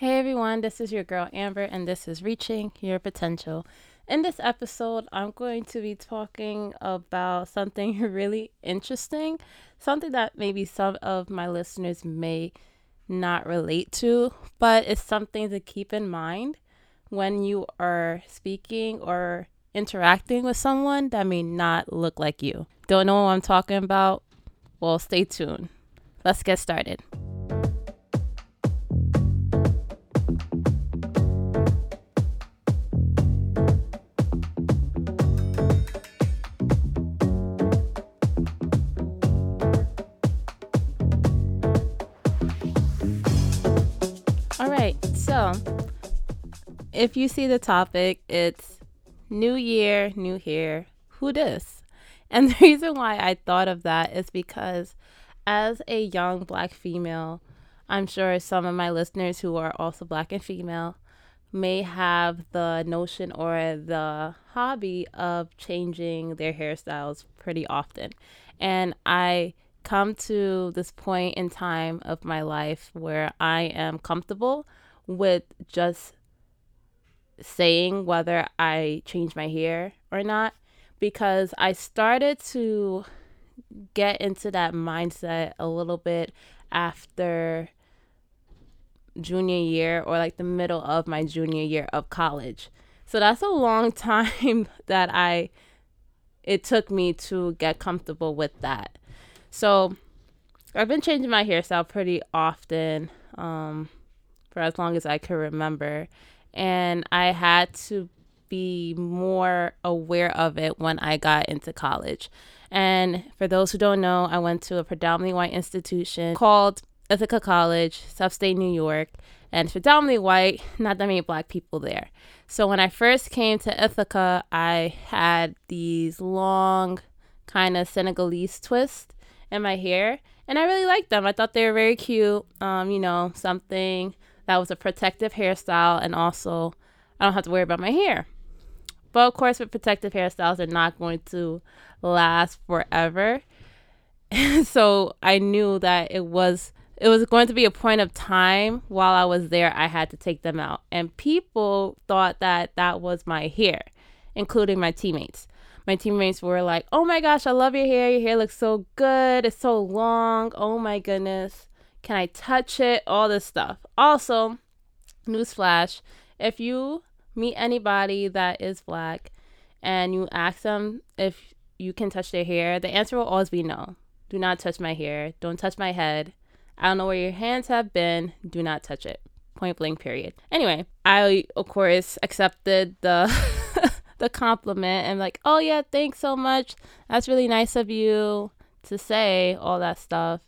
Hey everyone, this is your girl Amber, and this is Reaching Your Potential. In this episode, I'm going to be talking about something really interesting, something that maybe some of my listeners may not relate to, but it's something to keep in mind when you are speaking or interacting with someone that may not look like you. Don't know what I'm talking about? Well, stay tuned. Let's get started. Right, so if you see the topic, it's New Year, New Hair, who this? And the reason why I thought of that is because as a young black female, I'm sure some of my listeners who are also black and female may have the notion or the hobby of changing their hairstyles pretty often. And I come to this point in time of my life where I am comfortable with just saying whether I change my hair or not because I started to get into that mindset a little bit after junior year or like the middle of my junior year of college. So that's a long time that I it took me to get comfortable with that. So I've been changing my hairstyle pretty often um, for as long as I can remember. And I had to be more aware of it when I got into college. And for those who don't know, I went to a predominantly white institution called Ithaca College, upstate New York, and predominantly white, not that many black people there. So when I first came to Ithaca, I had these long, kind of Senegalese twists in my hair, and I really liked them. I thought they were very cute. Um, you know, something that was a protective hairstyle, and also I don't have to worry about my hair. But of course, with protective hairstyles, they're not going to last forever. so I knew that it was it was going to be a point of time while I was there. I had to take them out, and people thought that that was my hair, including my teammates my teammates were like, "Oh my gosh, I love your hair. Your hair looks so good. It's so long. Oh my goodness. Can I touch it? All this stuff." Also, newsflash, if you meet anybody that is black and you ask them if you can touch their hair, the answer will always be no. Do not touch my hair. Don't touch my head. I don't know where your hands have been. Do not touch it. Point blank, period. Anyway, I, of course, accepted the the compliment and like, oh yeah, thanks so much. That's really nice of you to say all that stuff.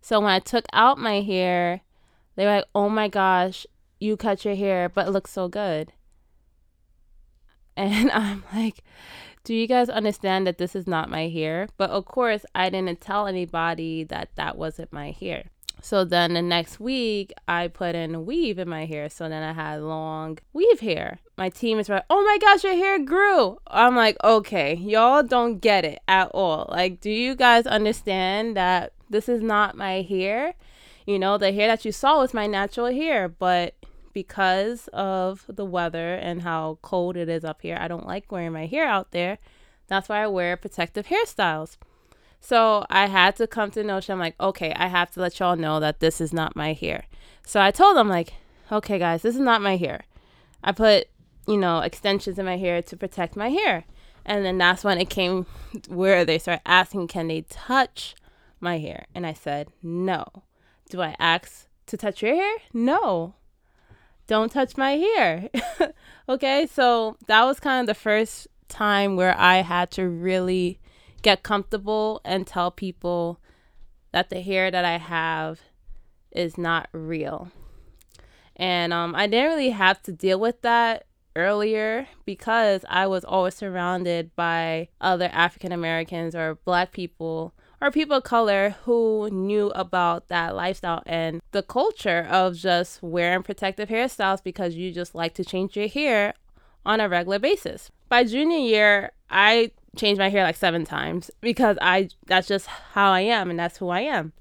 So when I took out my hair, they were like, oh my gosh, you cut your hair, but it looks so good. And I'm like, do you guys understand that this is not my hair? But of course, I didn't tell anybody that that wasn't my hair. So then the next week, I put in weave in my hair. So then I had long weave hair. My team is like, oh my gosh, your hair grew. I'm like, okay, y'all don't get it at all. Like, do you guys understand that this is not my hair? You know, the hair that you saw was my natural hair, but because of the weather and how cold it is up here, I don't like wearing my hair out there. That's why I wear protective hairstyles. So I had to come to notion, I'm like, okay, I have to let y'all know that this is not my hair. So I told them, like, okay, guys, this is not my hair. I put, you know, extensions in my hair to protect my hair. And then that's when it came where they started asking, can they touch my hair? And I said, no. Do I ask to touch your hair? No. Don't touch my hair. okay, so that was kind of the first time where I had to really get comfortable and tell people that the hair that I have is not real. And um, I didn't really have to deal with that earlier because I was always surrounded by other African Americans or black people or people of color who knew about that lifestyle and the culture of just wearing protective hairstyles because you just like to change your hair on a regular basis. By junior year, I changed my hair like seven times because I that's just how I am and that's who I am.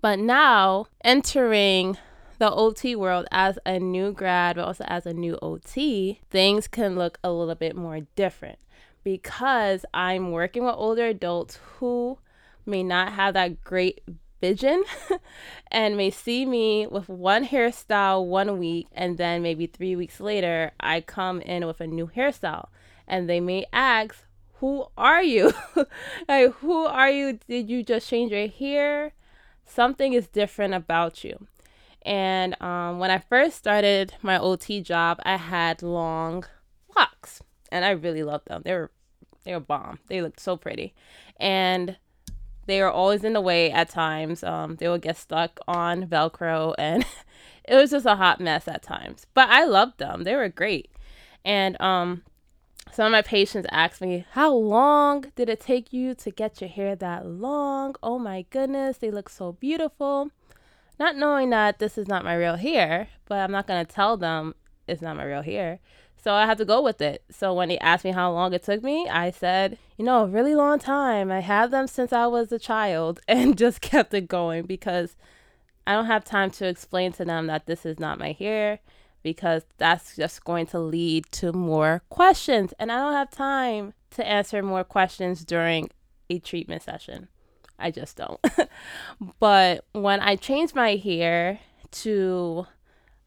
But now entering the the OT world as a new grad, but also as a new OT, things can look a little bit more different because I'm working with older adults who may not have that great vision and may see me with one hairstyle one week and then maybe three weeks later I come in with a new hairstyle and they may ask, Who are you? like, who are you? Did you just change your hair? Something is different about you. And um, when I first started my OT job, I had long locks, and I really loved them. They were they were bomb. They looked so pretty, and they were always in the way at times. Um, they would get stuck on Velcro, and it was just a hot mess at times. But I loved them. They were great, and um, some of my patients ask me, How long did it take you to get your hair that long? Oh my goodness, they look so beautiful. Not knowing that this is not my real hair, but I'm not going to tell them it's not my real hair. So I had to go with it. So when they asked me how long it took me, I said, you know, a really long time. I have them since I was a child and just kept it going because I don't have time to explain to them that this is not my hair because that's just going to lead to more questions. And I don't have time to answer more questions during a treatment session. I just don't. but when I changed my hair to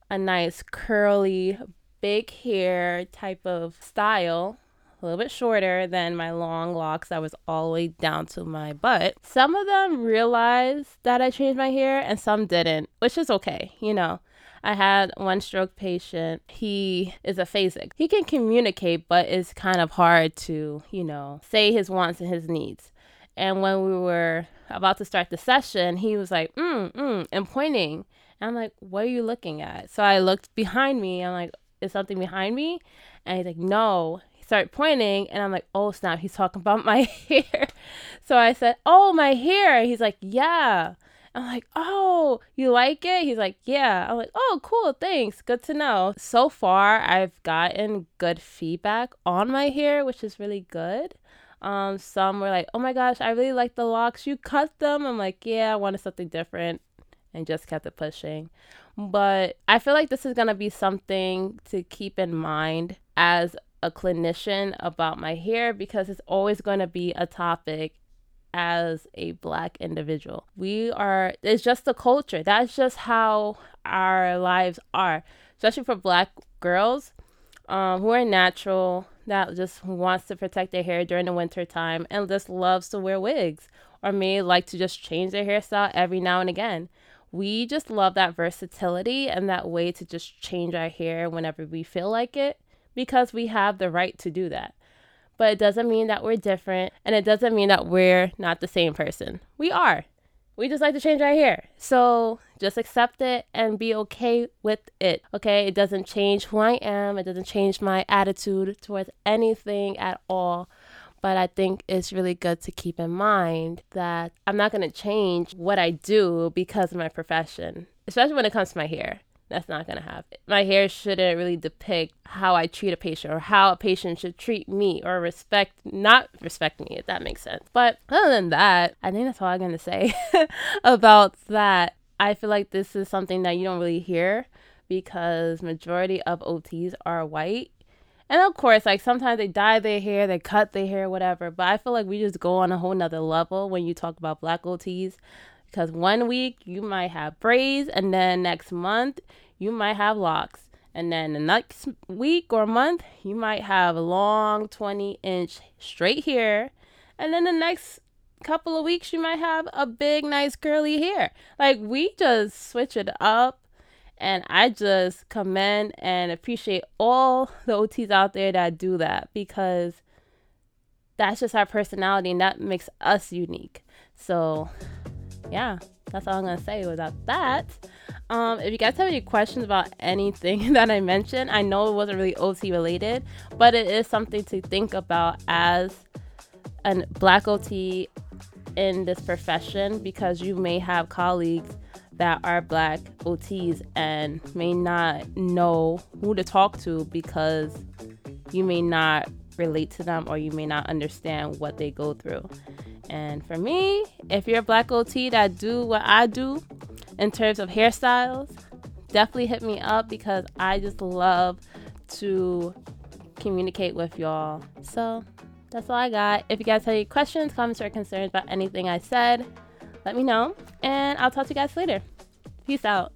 a nice curly, big hair type of style, a little bit shorter than my long locks that was all the way down to my butt. Some of them realized that I changed my hair and some didn't, which is okay, you know. I had one stroke patient. He is aphasic. He can communicate, but it's kind of hard to, you know, say his wants and his needs. And when we were about to start the session, he was like, mm, mm, and pointing. And I'm like, what are you looking at? So I looked behind me. I'm like, is something behind me? And he's like, no. He started pointing, and I'm like, oh snap, he's talking about my hair. so I said, oh, my hair. He's like, yeah. I'm like, oh, you like it? He's like, yeah. I'm like, oh, cool, thanks. Good to know. So far, I've gotten good feedback on my hair, which is really good. Um, some were like, oh my gosh, I really like the locks. You cut them. I'm like, yeah, I wanted something different and just kept it pushing. But I feel like this is going to be something to keep in mind as a clinician about my hair because it's always going to be a topic as a black individual. We are, it's just the culture. That's just how our lives are, especially for black girls um, who are natural, that just wants to protect their hair during the winter time and just loves to wear wigs or may like to just change their hairstyle every now and again. We just love that versatility and that way to just change our hair whenever we feel like it because we have the right to do that but it doesn't mean that we're different and it doesn't mean that we're not the same person. We are. We just like to change our hair. So just accept it and be okay with it. Okay? It doesn't change who I am, it doesn't change my attitude towards anything at all. But I think it's really good to keep in mind that I'm not going to change what I do because of my profession, especially when it comes to my hair. That's not going to happen. My hair shouldn't really depict how I treat a patient or how a patient should treat me or respect, not respect me, if that makes sense. But other than that, I think that's all I'm going to say about that. I feel like this is something that you don't really hear because majority of OTs are white. And of course, like sometimes they dye their hair, they cut their hair, whatever. But I feel like we just go on a whole nother level when you talk about black OTs because one week you might have braids, and then next month you might have locks. And then the next week or month, you might have a long 20 inch straight hair. And then the next couple of weeks, you might have a big, nice curly hair. Like, we just switch it up. And I just commend and appreciate all the OTs out there that do that because that's just our personality and that makes us unique. So yeah, that's all I'm gonna say about that. Um, if you guys have any questions about anything that I mentioned, I know it wasn't really OT related, but it is something to think about as a black OT in this profession because you may have colleagues that are black OTs and may not know who to talk to because you may not relate to them or you may not understand what they go through. And for me, if you're a black OT that do what I do in terms of hairstyles, definitely hit me up because I just love to communicate with y'all. So that's all I got. If you guys have any questions, comments, or concerns about anything I said, let me know. And I'll talk to you guys later. Peace out.